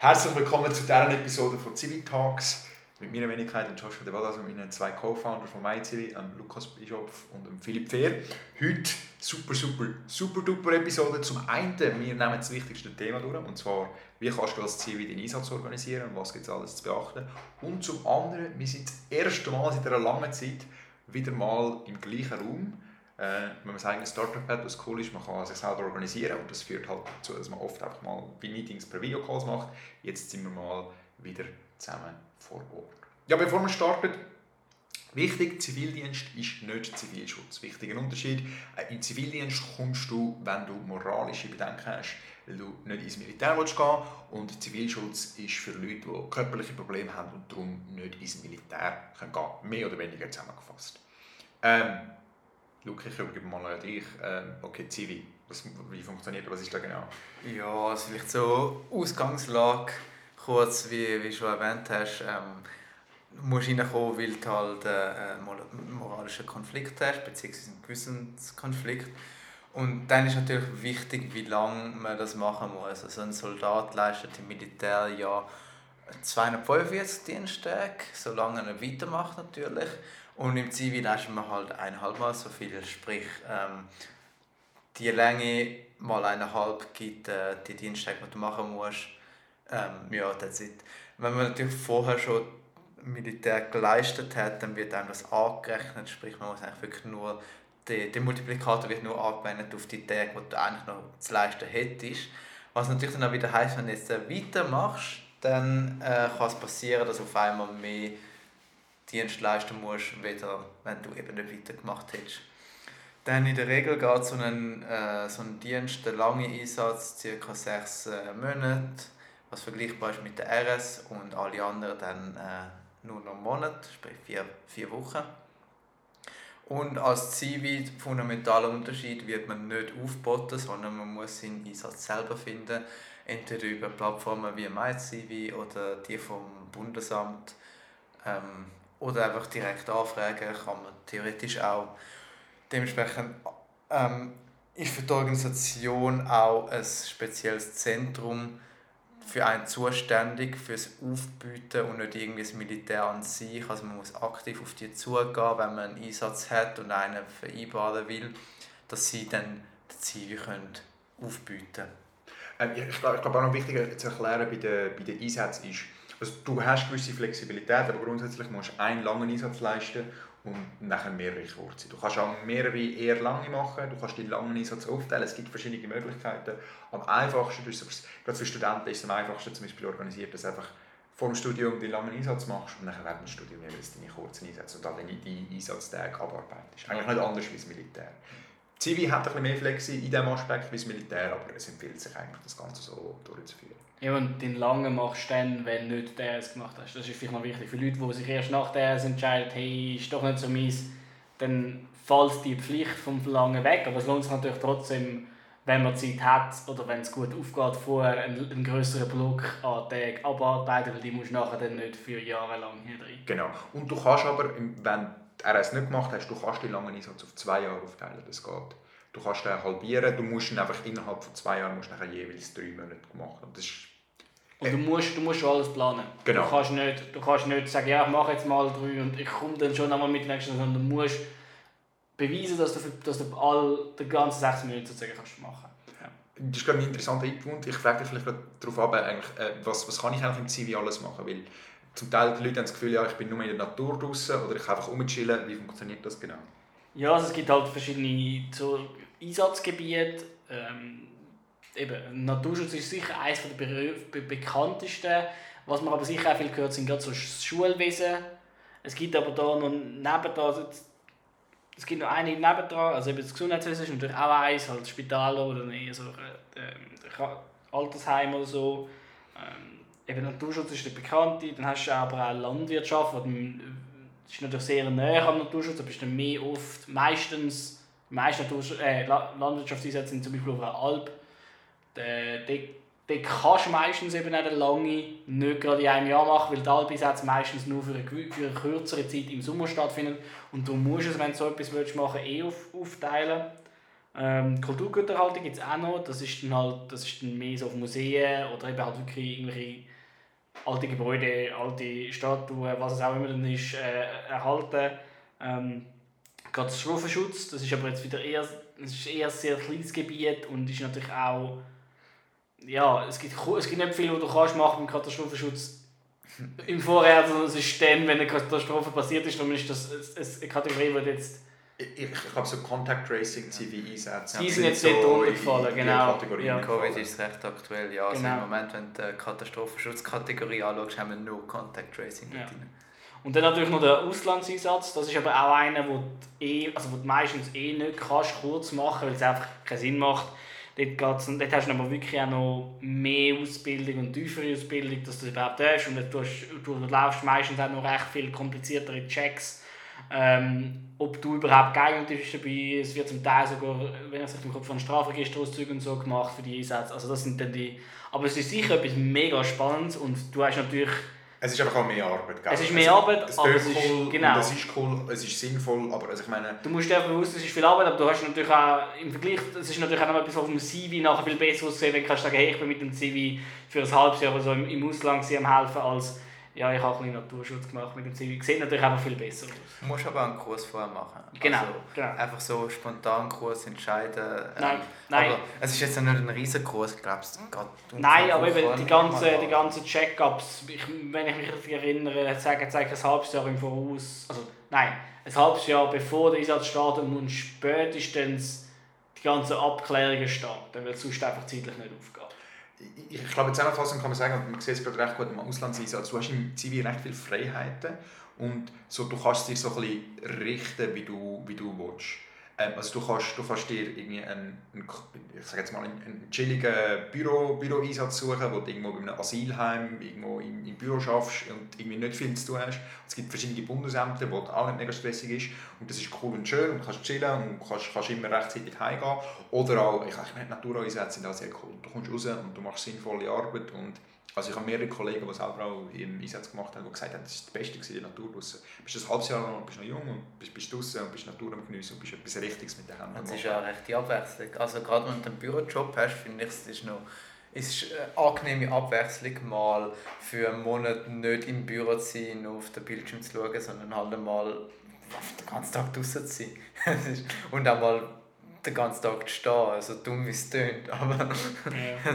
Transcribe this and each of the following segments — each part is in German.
Herzlich willkommen zu dieser Episode von Civitalks mit meiner Wenigkeit und Joshua Devadas und meinen zwei Co-Founders von MyCivi, Lukas Bischof und Philipp Fehr. Heute super, super, super duper Episode. Zum einen, wir nehmen das wichtigste Thema durch, und zwar, wie kannst du als Zivi den Einsatz organisieren und was gibt es alles zu beachten. Und zum anderen, wir sind das erste Mal seit einer langen Zeit wieder mal im gleichen Raum äh, wenn man sein eigenes Startup hat, was cool ist, man kann sich selber organisieren und das führt halt dazu, dass man oft einfach mal bei Meetings per Videocalls macht. Jetzt sind wir mal wieder zusammen vor Ort. Ja, bevor wir starten, Wichtig, Zivildienst ist nicht Zivilschutz. Wichtiger Unterschied, äh, im Zivildienst kommst du, wenn du moralische Bedenken hast, weil du nicht ins Militär willst gehen und Zivilschutz ist für Leute, die körperliche Probleme haben und darum nicht ins Militär gehen können. Mehr oder weniger zusammengefasst. Ähm, Luke, ich übergebe mal an dich. Ähm, okay, Zivi, was, wie funktioniert das? Was ist da genau? Ja, also vielleicht so Ausgangslage, kurz, wie, wie schon erwähnt hast. Ähm, musst reinkommen, weil du halt äh, einen moralischen Konflikt hast, beziehungsweise einen Gewissenskonflikt. Und dann ist natürlich wichtig, wie lange man das machen muss. Also ein Soldat leistet im Militär ja 245 Diensttage, solange er weitermacht natürlich. Und im Zivil leistet man halt eineinhalb Mal so viel, sprich ähm, die Länge mal eineinhalb gibt äh, die Dienststrecke, die du machen musst. Ähm, ja, that's it. Wenn man natürlich vorher schon Militär geleistet hat, dann wird einem das angerechnet, sprich man muss eigentlich wirklich nur, der, der Multiplikator wird nur angewendet auf die Tage, die du eigentlich noch zu leisten hättest. Was natürlich dann auch wieder heisst, wenn du jetzt weitermachst, dann äh, kann es passieren, dass auf einmal mehr Dienst leisten musst, weder wenn du eben nicht weitergemacht hättest. Dann in der Regel geht so ein, äh, so ein Dienst, der lange Einsatz, ca. sechs äh, Monate, was vergleichbar ist mit der RS und alle anderen dann äh, nur noch einen Monat, sprich vier, vier Wochen. Und als Zivi, fundamentaler Unterschied, wird man nicht aufgeboten, sondern man muss seinen Einsatz selber finden, entweder über Plattformen wie MyCivi oder die vom Bundesamt. Ähm, oder einfach direkt anfragen kann man theoretisch auch. Dementsprechend ähm, ist für die Organisation auch ein spezielles Zentrum für einen zuständig, fürs Aufbieten und nicht irgendwie das Militär an sich. Also man muss aktiv auf die zugehen, wenn man einen Einsatz hat und einen vereinbaren will, dass sie dann die Ziele können aufbieten können. Ähm, ich glaube, ich glaube auch noch wichtiger zu erklären bei den, bei den Einsätzen ist, also, du hast gewisse Flexibilität, aber grundsätzlich musst du einen langen Einsatz leisten und nachher mehrere kurze. Du kannst auch mehrere eher lange machen, du kannst den langen Einsatz aufteilen, es gibt verschiedene Möglichkeiten. Am einfachsten, ist es, gerade für Studenten ist es am einfachsten zum Beispiel organisiert, dass du einfach vor dem Studium den langen Einsatz machst und nachher während dem Studium jeweils deine kurzen Einsätze und dann deine, Einsatztage abarbeitest. Eigentlich nicht anders wie das Militär. Zivi hat ein bisschen mehr Flexi in diesem Aspekt wie das Militär, aber es empfiehlt sich eigentlich, das Ganze so durchzuführen. Ja, und den langen machst du dann, wenn du nicht DRS gemacht hast. Das ist vielleicht noch wichtig. Für Leute, die sich erst nach DRS entscheiden, hey, ist doch nicht so meins, dann fällt die Pflicht vom Langen weg. Aber es lohnt sich natürlich trotzdem, wenn man Zeit hat oder wenn es gut aufgeht, vorher einen, einen größeren Block an Tagen abarbeiten, weil die musst du nachher dann nicht für Jahre lang hier drin. Genau. Und du kannst aber, wenn du RS nicht gemacht hast, du kannst den langen Einsatz auf zwei Jahre aufteilen. Das geht. Du kannst den halbieren, du musst ihn einfach innerhalb von zwei Jahren musst nachher jeweils drei Monate machen. Und das ist und du musst, du musst alles planen. Genau. Du, kannst nicht, du kannst nicht sagen, ja, ich mache jetzt mal drei und ich komme dann schon einmal mit nächsten, sondern du musst beweisen, dass du, dass du all, die ganzen sechs Monate sozusagen kannst machen ja. Das ist gerade ein interessanter Punkt. Ich frage dich vielleicht darauf ab, eigentlich, äh, was, was kann ich eigentlich im CV alles machen? Weil zum Teil die Leute haben das Gefühl, ja, ich bin nur in der Natur draußen oder ich kann einfach rumchillen. Wie funktioniert das genau? Ja, also es gibt halt verschiedene so Einsatzgebiete. Ähm, eben, Naturschutz ist sicher eines der be bekanntesten. Was man aber sicher auch viel gehört, sind gerade so das Schulwesen. Es gibt aber da noch nebendran, also es gibt noch einige nebendran, also eben das Gesundheitswesen ist natürlich auch eins, halt Spital oder eher so äh, Altersheim oder so. Ähm, eben Naturschutz ist der bekannte, dann hast du aber auch Landwirtschaft, das ist natürlich sehr näher am Naturschutz, aber ist dann mehr oft, meistens, meiste äh, Landwirtschaftseinsätze sind zum Beispiel auf einer Alp dort, kannst du meistens eben auch lange nicht gerade in einem Jahr machen, weil die Alpeinsätze meistens nur für eine, für eine kürzere Zeit im Sommer stattfinden. Und du musst es, wenn du so etwas willst, machen, eh auf, aufteilen. Ähm, Kulturgüterhaltung gibt es auch noch, das ist dann halt, das ist dann mehr so auf Museen oder eben halt wirklich irgendwelche alte Gebäude, alte Statuen, was es auch immer dann ist, äh, erhalten. Ähm, Katastrophenschutz, das ist aber jetzt wieder eher, das ist eher ein sehr kleines Gebiet und ist natürlich auch, ja, es gibt, es gibt nicht viel, was du kannst machen mit Katastrophenschutz im Vorher, sondern es ist dann, wenn eine Katastrophe passiert ist, dann ist das eine Kategorie, die jetzt ich, ich glaube, so Contact Tracing, CV-Einsätze. Die sind jetzt nicht so runtergefallen, genau. Ja. Covid ist recht aktuell, ja. Also genau. im Moment, wenn du die Katastrophenschutzkategorie anschaust, haben wir nur Contact Tracing ja. drin. Und dann natürlich noch der Auslandseinsatz. Das ist aber auch einer, wo du, eh, also wo du meistens eh nicht kannst, kurz machen weil es einfach keinen Sinn macht. Dort, geht's, dort hast du aber wirklich auch noch mehr Ausbildung und tiefere Ausbildung, dass du das überhaupt hast. Und du, hast, du laufst meistens auch noch recht viel kompliziertere Checks ähm, ob du überhaupt geeignet bist dabei. Es wird zum Teil sogar, wenn ich es im Kopf von Strafregisterauszügen und so gemacht für die Einsätze. Also das sind dann die... Aber es ist sicher etwas mega Spannendes und du hast natürlich... Es ist einfach auch mehr Arbeit, gell? Es ist mehr Arbeit, es, aber es ist, cool, genau. es ist cool, es ist sinnvoll, aber also ich meine... Du musst dir bewusst, es ist viel Arbeit, aber du hast natürlich auch im Vergleich, es ist natürlich auch noch etwas auf dem CV nachher viel besser aussehen, wenn du kannst sagen, hey, ich bin mit dem CV für ein halbes Jahr oder so im, im Ausland am helfen, als ja, ich habe ein bisschen Naturschutz gemacht mit dem Zivi. Sieht natürlich einfach viel besser aus. Du musst aber einen Kurs vorher machen. Genau, also genau. Einfach so spontan Kurs entscheiden. Nein, ähm, nein. Aber es ist jetzt nicht ein riesen Kurs, glaubst du? Nein, aber eben die ganzen die ganze Check-ups, wenn ich mich richtig erinnere, sagen zeige ein halbes Jahr im Voraus, also nein, ein halbes Jahr bevor der Einsatz startet und spätestens die ganzen Abklärungen starten, weil es sonst einfach zeitlich nicht aufgeht ich, ich glaube, zusammenfassend kann man sagen, man sieht es gerade recht gut im Auslandseinsatz, du hast im Zivil recht viele Freiheiten und so, du kannst dich so ein bisschen richten, wie du, wie du willst. Ähm, also du kannst, du kannst dir irgendwie einen, einen, ich sage jetzt mal, einen, einen chilligen Büro, Büroeinsatz suchen, wo du irgendwo bei einem Asylheim irgendwo im, im Büro schaffst und irgendwie nicht viel zu tun hast. Es gibt verschiedene Bundesämter, wo auch nicht mega stressig ist und das ist cool und schön und kannst chillen und kannst, kannst immer rechtzeitig heimgehen. Oder auch, ich meine, Natureinsätze sind auch sehr cool. Du kommst raus und du machst sinnvolle Arbeit und also ich habe mehrere Kollegen, die selber auch im Einsatz gemacht haben, die gesagt haben, das war das Beste in der Natur draußen. Du bist ein halbes Jahr lang, bist noch jung und bist, bist draußen und bist Natur am Geniessen und bist etwas Richtiges mit den Händen. Das ist ja eine rechte Abwechslung. Also gerade wenn du einen Bürojob hast, finde ich, es ist noch es ist eine angenehme Abwechslung, mal für einen Monat nicht im Büro zu sein, nur auf den Bildschirm zu schauen, sondern halt einmal den ganzen Tag draußen zu sein. und auch mal den ganzen Tag zu stehen, so dumm wie es tönt. Aber ja.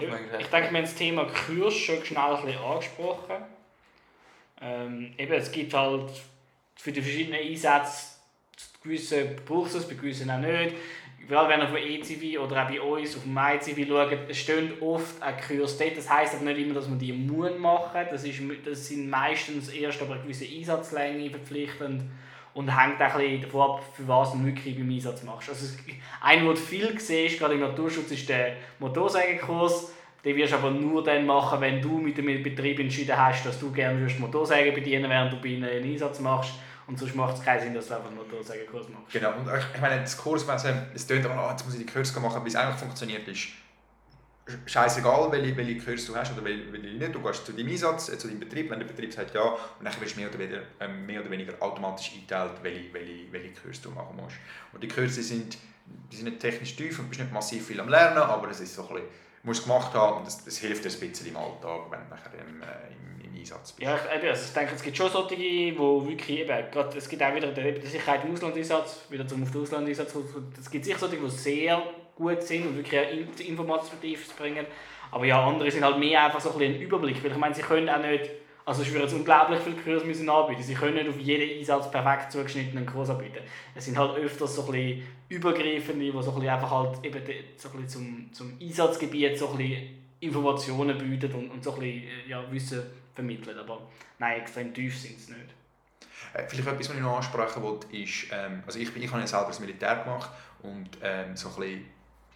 Ich, ich denke, wir haben das Thema Kurs schon schnell ein bisschen angesprochen. Ähm, eben, es gibt halt für die verschiedenen Einsätze gewisse braucht es, bei gewissen auch nicht. Gerade wenn ihr von ECV oder auch bei uns auf dem MyCV schaut, stehen oft ein Kurs dort. Das heisst aber nicht immer, dass man die muss machen das, ist, das sind meistens erst aber eine gewisse Einsatzlänge verpflichtend und hängt auch ein davon ab, für was du wirklich beim Einsatz machst. Also ein, was du viel siehst, gerade im Naturschutz, ist der Motorsägenkurs. Den wirst du aber nur dann machen, wenn du mit dem Betrieb entschieden hast, dass du gerne Motorsäge bedienen während du bei ihnen einen Einsatz machst. Und sonst macht es keinen Sinn, dass du einfach einen Motorsägenkurs machst. Genau, und ich meine, das Kurs, es tönt aber, oh, jetzt muss ich die Kurs machen, wie es eigentlich funktioniert ist scheißegal, welche, welche Kurs du hast oder welche, nicht. Du gehst zu deinem Einsatz, äh, zu deinem Betrieb, wenn der Betrieb sagt ja, und dann wirst du mehr oder weniger, äh, mehr oder weniger automatisch eingeteilt, welche, welche, welche Kurs du machen musst. Und die Kurse sind, die sind nicht technisch tief und bist nicht massiv viel am Lernen, aber es ist so ein bisschen, musst es gemacht haben und das hilft dir ein bisschen im Alltag, wenn du nachher im, äh, im, im Einsatz bist. Ja, ich, also ich denke, es gibt schon solche, die wirklich eben, gerade, es gibt auch wieder die Sicherheit im Auslandeinsatz, wieder zum auf den Auslandeinsatz, es gibt sicher solche, die sehr gut sind und wirklich auch informativ bringen. Aber ja, andere sind halt mehr einfach so ein, ein Überblick, weil ich meine, sie können auch nicht, also ich würde jetzt unglaublich viele Kurse müssen anbieten, sie können nicht auf jeden Einsatz perfekt zugeschnittenen Kurs anbieten. Es sind halt öfters so ein bisschen übergreifende, die so ein bisschen einfach halt eben so ein zum, zum Einsatzgebiet so ein bisschen Informationen bieten und, und so ein bisschen ja, Wissen vermitteln, aber nein, extrem tief sind sie nicht. Äh, vielleicht etwas, was ich noch ansprechen wollte, ist, ähm, also ich, bin, ich habe ja selber das Militär gemacht und ähm, so ein bisschen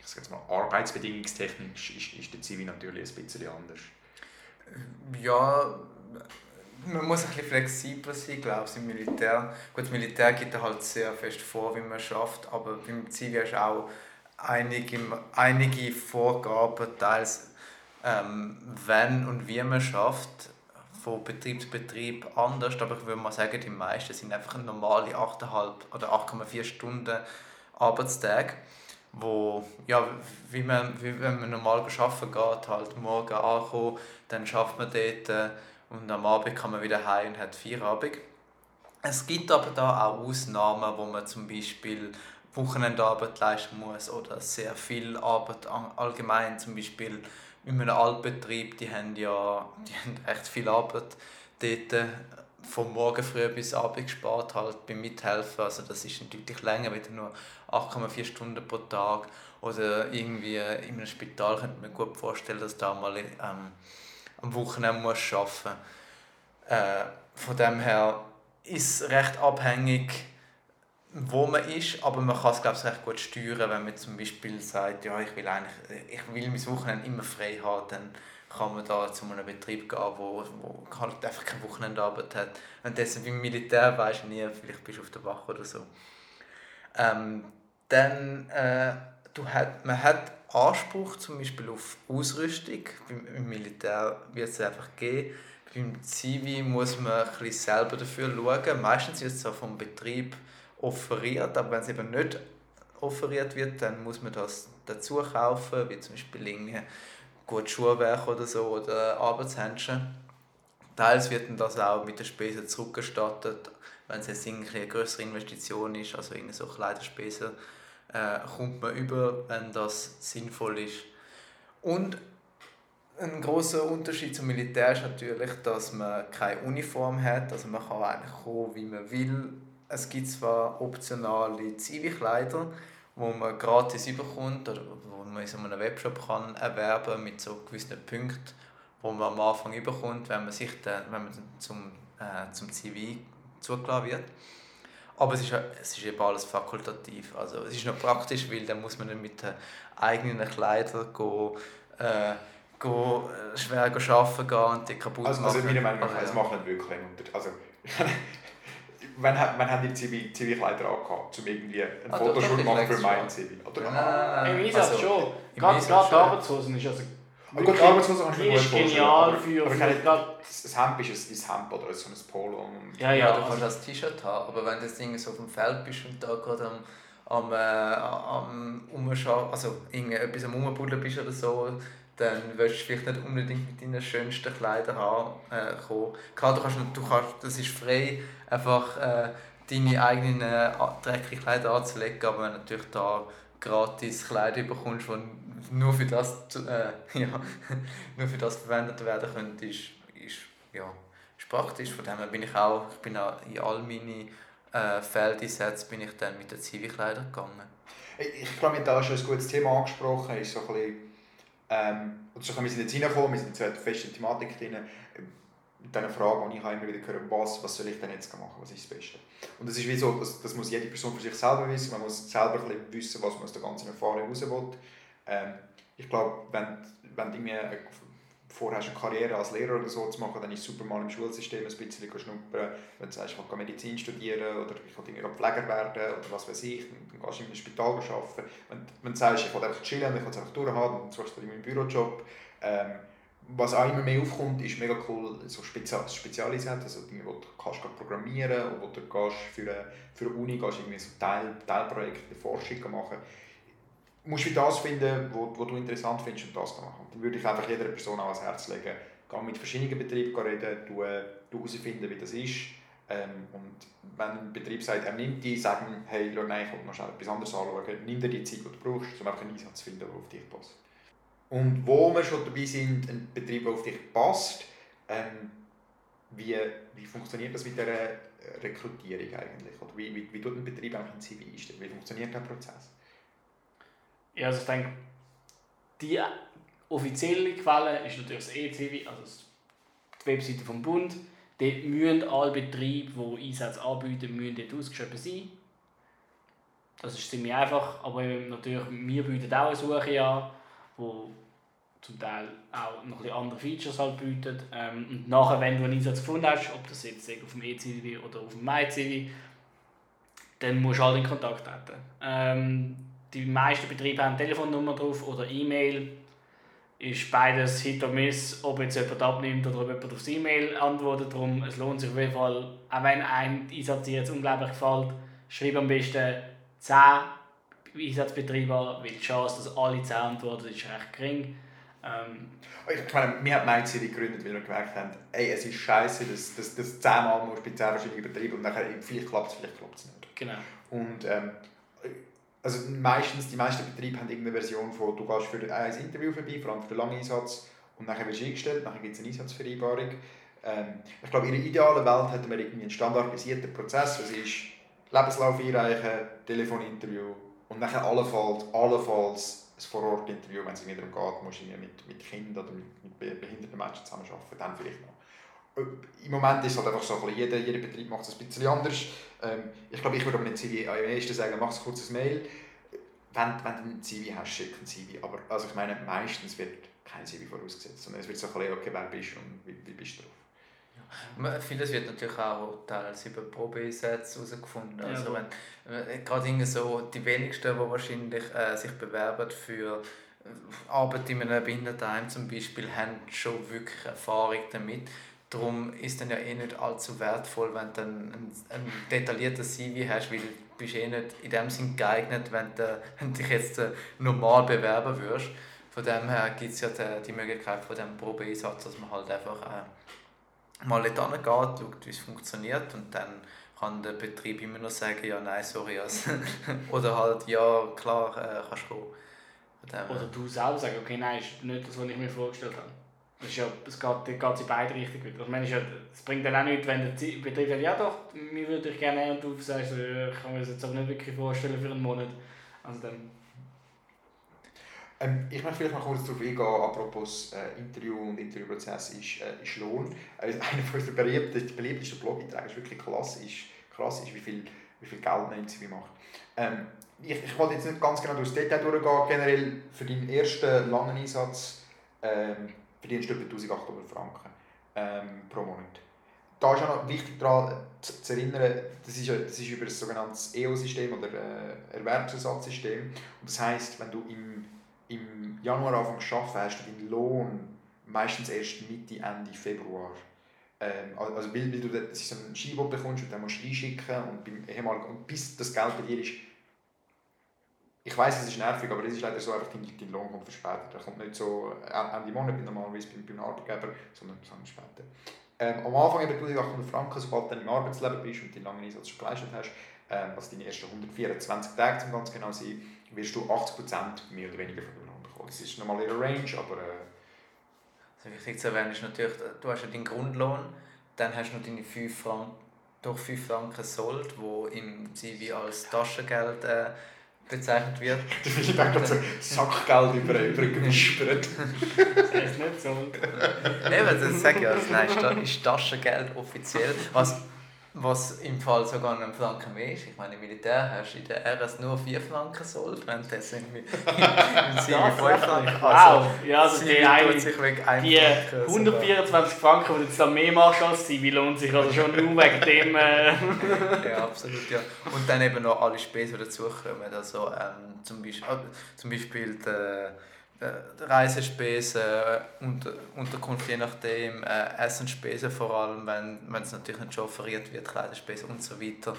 ich sage jetzt mal, arbeitsbedingungstechnisch ist, ist der Zivi natürlich ein bisschen anders. Ja, man muss ein bisschen flexibler sein, glaube ich, im Militär. Gut, das Militär gibt halt sehr fest vor, wie man schafft, aber beim Zivi hast du auch einige, einige Vorgaben, teils ähm, wenn und wie man schafft, von Betrieb zu Betrieb anders, aber ich würde mal sagen, die meisten sind einfach normale 8,5 oder 8,4 Stunden Arbeitstage, wo, ja, wie, man, wie wenn man normal arbeiten geht, halt morgen ankommen, dann schafft man dort äh, und am Abend kann man wieder heim und hat Feierabend. Es gibt aber da auch Ausnahmen, wo man zum Beispiel Wochenendarbeit leisten muss oder sehr viel Arbeit allgemein, zum Beispiel in einem Altbetrieb, die haben ja die haben echt viel Arbeit dort äh, vom Morgen früh bis Abend gespart halt beim Mithelfen, also das ist deutlich länger, wieder nur 8,4 Stunden pro Tag oder irgendwie in einem Spital könnte man gut vorstellen, dass da mal ähm, am Wochenende muss arbeiten muss. Äh, von dem her ist es recht abhängig, wo man ist, aber man kann es glaube ich recht gut steuern, wenn man zum Beispiel sagt, ja ich will eigentlich, ich will mein Wochenende immer frei haben, dann kann man da zu einem Betrieb gehen, wo, wo halt einfach keine Wochenendarbeit hat. Und deshalb im Militär weisst du nie, vielleicht bist du auf der Wache oder so. Ähm, dann, äh, du hat, man hat Anspruch zum Beispiel auf Ausrüstung. Im Militär wird es einfach geben. Beim Zivi muss man ein selber dafür schauen. Meistens wird es vom Betrieb offeriert, aber wenn es eben nicht offeriert wird, dann muss man das dazu kaufen, wie zum Beispiel irgendwie gut Schuhwerk oder so oder Arbeitshändchen. Teils wird dann das auch mit den Spesen zurückgestattet, wenn es jetzt eine größere Investition ist, also irgendwie so Kleiderspesen, äh, kommt man über, wenn das sinnvoll ist. Und ein großer Unterschied zum Militär ist natürlich, dass man keine Uniform hat, also man kann eigentlich kommen, wie man will. Es gibt zwar optionale Zivilkleider, wo man gratis überkommt oder wo man in so einem Webshop kann erwerben mit so gewissen Punkten, wo man am Anfang überkommt, wenn man sich dann, wenn man zum, äh, zum Zivil zugelassen wird. Aber es ist, es ist eben alles fakultativ. Also es ist noch praktisch, weil dann muss man nicht mit den eigenen Kleidern gehen, äh, gehen, äh, schwer arbeiten gehen und die kaputt also, machen. Also meiner Meinung nach, es macht nicht wirklich einen Unterschied. Also, wann, wann haben die Zivil, Zivilkleider angehabt, um irgendwie ein ah, Fotoshooting machen für mein Zivil? Oder? Nein, nein, nein. Im Einsatz also, schon. Gerade die Arbeitshosen ist also aber gut, Arbeitslose kannst du mir ist genial für, aber, für aber das Hemd ist ein Hemd oder so ein Polo. ja, ja, du kannst das T-Shirt haben, aber wenn du jetzt so auf dem Feld bist und da gerade am, am, äh, am Umschauen, also etwas am Umbuddeln bist oder so, dann willst du vielleicht nicht unbedingt mit deinen schönsten Kleidern haben, äh. Klar, du kannst, du kannst, das ist frei, einfach äh, deine eigenen äh, dreckigen Kleider anzulegen, aber wenn du natürlich da gratis Kleider bekommst, die nur für das, äh, ja, nur für das verwendet werden können, ist, ist, ja, ist praktisch. Von dem her bin ich auch, ich bin auch in all meine äh, Feldeinsätze bin ich dann mit den Zivilkleidern gegangen. Ich, ich glaube, da schon ein gutes Thema angesprochen, ist so ein bisschen, ähm, so wir sind jetzt reingekommen, wir sind jetzt in der festen Thematik drin, mit dieser Frage, die ich immer wieder höre, was, was soll ich denn jetzt machen, was ist das Beste? Und das ist wie so, das, das muss jede Person für sich selber wissen, man muss selber ein wissen, was man aus der ganzen Erfahrung raus will. Ähm, ich glaube, wenn, wenn du irgendwie vorhast, eine Karriere als Lehrer oder so zu machen, dann ist super, mal im Schulsystem ein bisschen schnuppern. Wenn du sagst, ich will Medizin studieren oder ich will Pfleger werden oder was weiß ich, dann gehst du in einem Spital arbeiten. Wenn, wenn du sagst, ich will einfach chillen, ich will es einfach durchhaben, dann suchst du dir einen Bürojob. Ähm, was auch immer mehr aufkommt, ist mega cool, so Spezial also Dinge, wo du kannst programmieren oder wo du gehst für eine, für eine Uni gehst irgendwie so Teil, Teilprojekte, Forschung machen. Du musst du das finden, wo, wo du interessant findest und das machen. Dann würde ich einfach jeder Person auch ans Herz legen, geh mit verschiedenen Betrieben reden, du, du herausfinden, wie das ist. Ähm, und wenn ein Betrieb sagt, er nimmt die, sagen, hey, schau, nein, ich will noch schnell etwas anderes anschauen, nimm dir die Zeit, die du brauchst, um einfach einen Einsatz zu finden, der auf dich passt. Und wo wir schon dabei sind, ein Betrieb, der auf dich passt, ähm, wie, wie funktioniert das mit der äh, Rekrutierung eigentlich? Oder wie, wie, wie tut ein Betrieb eigentlich ein CV einstellen? Wie funktioniert der Prozess? Ja, also ich denke, die offizielle Quelle ist natürlich das ECW, also die Webseite vom Bund. Dort müssen alle Betriebe, die Einsätze anbieten, müssen dort ausgeschrieben sein. Das ist ziemlich einfach, aber natürlich, wir bieten auch eine Suche an, wo zum Teil auch noch ein andere Features halt bietet. Ähm, und nachher, wenn du einen Einsatz gefunden hast, ob das jetzt auf dem ECW oder auf dem MyCW, dann musst du halt in Kontakt treten. Ähm, die meisten Betriebe haben eine Telefonnummer drauf oder E-Mail. Ist beides Hit oder Miss, ob jetzt jemand abnimmt oder ob jemand aufs E-Mail antwortet. Darum, es lohnt sich auf jeden Fall, auch wenn ein Einsatz dir jetzt unglaublich gefällt, schreib am besten 10 Einsatzbetrieb an, weil die Chance, dass alle 10 antworten, ist recht gering. Ähm, ich meine, wir haben MindCity gegründet, weil wir gemerkt haben, ey, es ist scheiße, dass das, das zehnmal musst bei zehn verschiedenen Betrieben und nachher vielleicht klappt es, vielleicht klappt es nicht. Genau. Und ähm, also meistens, die meisten Betriebe haben irgendeine Version von, du gehst für ein Interview vorbei, vor allem für den langen Einsatz, und nachher wirst du eingestellt, nachher gibt es eine Einsatzvereinbarung. Ähm, ich glaube, in einer idealen Welt hätten wir irgendwie einen standardisierten Prozess, das ist Lebenslauf einreichen, Telefoninterview und nachher allenfalls, allenfalls ein Vorortinterview, wenn es darum geht, musst du mit, mit Kindern oder mit, mit behinderten Menschen zusammenarbeiten, dann vielleicht noch. Äh, Im Moment ist es halt einfach so, jeder, jeder Betrieb macht es ein bisschen anders. Ähm, ich glaube, ich würde aber nicht CV am ehesten sagen, mach ein kurzes Mail. Wenn, wenn du ein CV hast, schick ein CV. Aber also ich meine, meistens wird kein CV vorausgesetzt, sondern es wird so ein bisschen, okay, wer bist du und wie, wie bist du drauf. Ja. Vieles wird natürlich auch teils über Probeeinsätze herausgefunden. Also ja, wenn, gerade so die wenigsten, die wahrscheinlich äh, sich bewerben für äh, Arbeit in einem Behindertenheim zum Beispiel, haben schon wirklich Erfahrung damit. Darum ist es ja eh nicht allzu wertvoll, wenn du ein, ein detailliertes CV hast, weil du bist eh nicht in dem Sinn geeignet, wenn du, wenn dich jetzt äh, normal bewerben würdest. Von dem her gibt es ja die, die Möglichkeit von diesem Probeeinsatz, dass man halt einfach äh, mal dort geht, schaut, wie es funktioniert und dann kann der Betrieb immer noch sagen, ja, nein, sorry. Also, oder halt, ja, klar, äh, kannst du kommen. Oder du selber sagen, okay, nein, ist nicht das, was ich mir vorgestellt habe. Das ja, es geht, geht in beide Richtungen. Also, meine, es bringt dann auch nichts, wenn der Betrieb sagt, ja doch, mir würde ich gerne und du sagst, ich kann mir das jetzt aber nicht wirklich vorstellen für einen Monat. Also dann... Ähm, ich möchte vielleicht noch kurz darauf eingehen, apropos äh, Interview und Interviewprozess ist, äh, ist Lohn. Äh, einer von unseren beliebtesten, beliebtesten Blog-Einträge ist wirklich krass, ist, krass ist wie, viel, wie viel Geld man CV macht. Ähm, ich, ich wollte jetzt nicht ganz genau durchs Detail durchgehen, generell für deinen ersten langen Einsatz ähm, verdienst du etwa 1800 Franken ähm, pro Monat. Da ist auch noch wichtig daran zu, erinnern, das ist, das ist über das sogenannte EO-System oder äh, Erwerbsersatzsystem. Und das heisst, wenn du im, im Januar anfängst zu hast du deinen Lohn meistens erst Mitte, Ende Februar. Ähm, also weil, weil du das ist so ein Ski, bekommst und dann musst du einschicken und, beim und bis das Geld bei dir ist, ich weiß, es ist nervig, aber es ist leider so, einfach dein, dein Lohn kommt verspätet. Er kommt nicht so Ende Monat normalerweise beim, beim Arbeitgeber, sondern, sondern später. Ähm, am Anfang eben 1800 Franken, sobald du im Arbeitsleben bist und deinen langen Einsatz schon geleistet hast, ähm, also deine ersten 124 Tage zum ganz genau sein, wirst du 80% mehr oder weniger von dem Lohn bekommen. Das ist nochmal ihre Range, aber... Äh, also wichtig zu erwähnen ist natürlich, du hast ja deinen Grundlohn, dann hast du noch deine 5 Franken, durch 5 Franken Sold, wo im CV als Taschengeld äh, bezeichnet wird. Der Philipp hat gerade so Sackgeld über den gewispert. das heißt nicht so. Eben, das sage ich ja. Nein, ist Taschengeld offiziell. Was was im Fall sogar einen Franken mehr ist. Ich meine, im Militär hast du in der RS nur 4 Franken Sold, wenn das im, im Zivi 5 Franken. Also, wow, ja, also die, eine, die 124 Franken, die du jetzt dann mehr machst als Zivi, lohnt sich also schon nur wegen dem. Äh ja, absolut, ja. Und dann eben noch alle Spesen, die dazukommen. Also ähm, zum Beispiel, äh, zum Beispiel die, Reisespesen, äh, Unter Unterkunft je nachdem, äh, Essensspesen vor allem, wenn, wenn es natürlich nicht schon offeriert wird, Kleiderspesen und so weiter.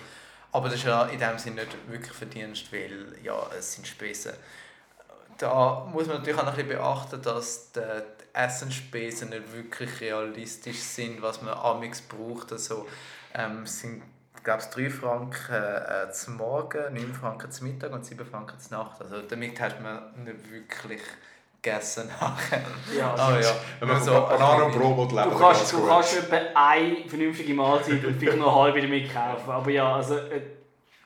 Aber das ist ja in dem Sinne nicht wirklich Verdienst, weil ja, es sind Spesen. Da muss man natürlich auch noch ein bisschen beachten, dass die Essensspesen nicht wirklich realistisch sind, was man amix braucht. Also, ähm, sind glaube, 3 Franken äh, zum Morgen, 9 Franken zum Mittag und 7 Franken zur Nacht. Also damit hat man nicht wirklich gegessen nachher. Ja, also, oh, ja. Wenn man so Banane und Brot leben Du kannst, du kannst etwa eine vernünftige Mahlzeit und vielleicht noch eine halbe damit kaufen. Aber ja, also äh,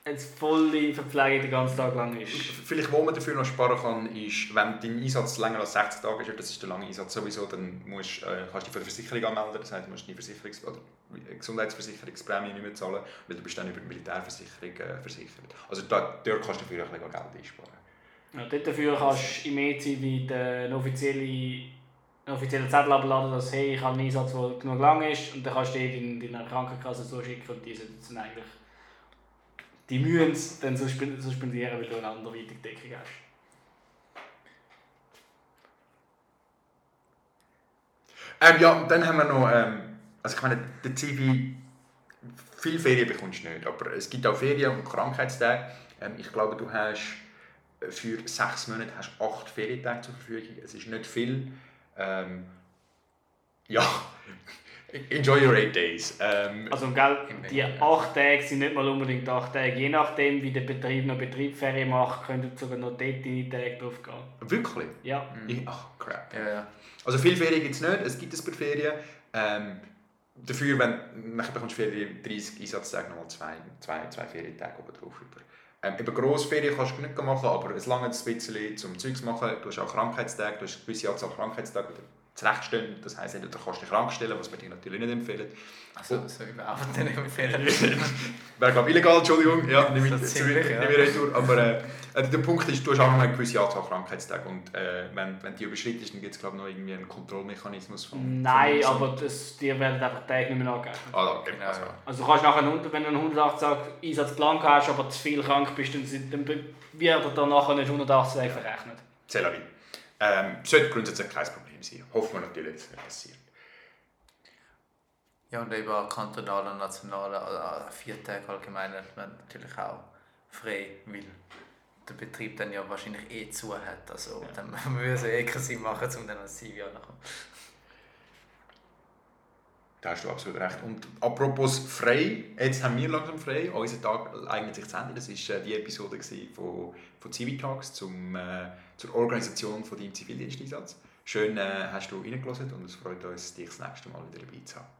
eine volle Verpflegung den ganzen Tag lang ist. Vielleicht, wo man dafür noch sparen kann, ist, wenn dein Einsatz länger als 60 Tage ist, das ist der lange Einsatz sowieso, dann musst, äh, kannst du dich für die Versicherung anmelden. Das heißt, du musst die Versicherungs oder Gesundheitsversicherungsprämie nicht mehr zahlen, weil du bist dann über die Militärversicherung äh, versichert. Also da, dort kannst du dafür ein bisschen Geld einsparen. Ja, dafür kannst du im E-Zivi einen offiziellen, offiziellen Zettel abladen, dass hey, ich habe einen Einsatz, der genug lang ist und dann kannst du den deiner Krankenkasse zuschicken und die dann eigentlich die müssen es dann suspendieren, weil du eine anderweitige Deckung hast. Ähm, ja, dann haben wir noch, ähm, also ich meine, der Zivi, viele Ferien bekommst du nicht, aber es gibt auch Ferien und Krankheitstage. Ähm, ich glaube, du hast für sechs Monate hast acht Ferientage zur Verfügung. Es ist nicht viel. Ähm, ja, enjoy your eight days. Ähm, Also, gell, die acht Tage sind nicht mal unbedingt acht Tage. Je nachdem, wie der Betrieb noch Betriebsferien macht, können sogar noch dort deine Tage drauf gehen. wirklich? Ja. Ich, ach, crap. Ja, ja. Also viel Ferien gibt es nicht, es gibt ein paar Ferien. Ähm, dafür, wenn, nachher bekommst du Ferien 30 Einsatztage nochmal zwei, zwei, zwei Ferientage oben drauf. Über. Ähm, eben Grossferien kannst du nicht machen, aber es lange ein bisschen zum Zeugs machen. Du hast auch Krankheitstage, du hast eine gewisse Anzahl Krankheitstage wieder zurechtstellen. Das heisst, entweder kannst du dich krank stellen, was wir dir natürlich nicht empfehlen. Also, so überhaupt nicht empfehlen. Wäre glaube legal, Entschuldigung. Ja, nehme ich, So ziemlich, ja. ich retour. Aber äh, äh, der Punkt ist, du hast auch noch eine gewisse Anzahl Krankheitstage und äh, wenn, wenn die überschritten ist, dann gibt es glaube ich noch irgendwie einen Kontrollmechanismus von Nein, von- aber das, dir werden einfach die Tage nicht mehr angegeben. Ah, okay. Genau, also, ja. Also du kannst nachher, einen- wenn du einen 180 Tage Einsatzplan hast, aber zu viel krank bist, dann, dann wird dir nachher nicht 180 Tage verrechnet. c'est la vie. Ähm, sollte grundsätzlich kein Problem sein. Hoffen wir natürlich, dass es nicht passiert. Ja, und eben auch kantonale und nationale, also vier Tage allgemein hat man natürlich auch frei, weil der Betrieb dann ja wahrscheinlich eh zu hat. Also Ja. dann müssen wir eh keinen Sinn machen, um dann als CV anzukommen. Da hast du absolut recht. Und apropos frei, jetzt haben wir langsam frei. Unser Tag eignet sich zu Ende. Das war äh, die Episode von, von Civitalks zum, äh, zur Organisation von deinem Zivildiensteinsatz. Schön äh, hast du reingelassen und es freut uns, dich das nächste Mal wieder dabei zu haben.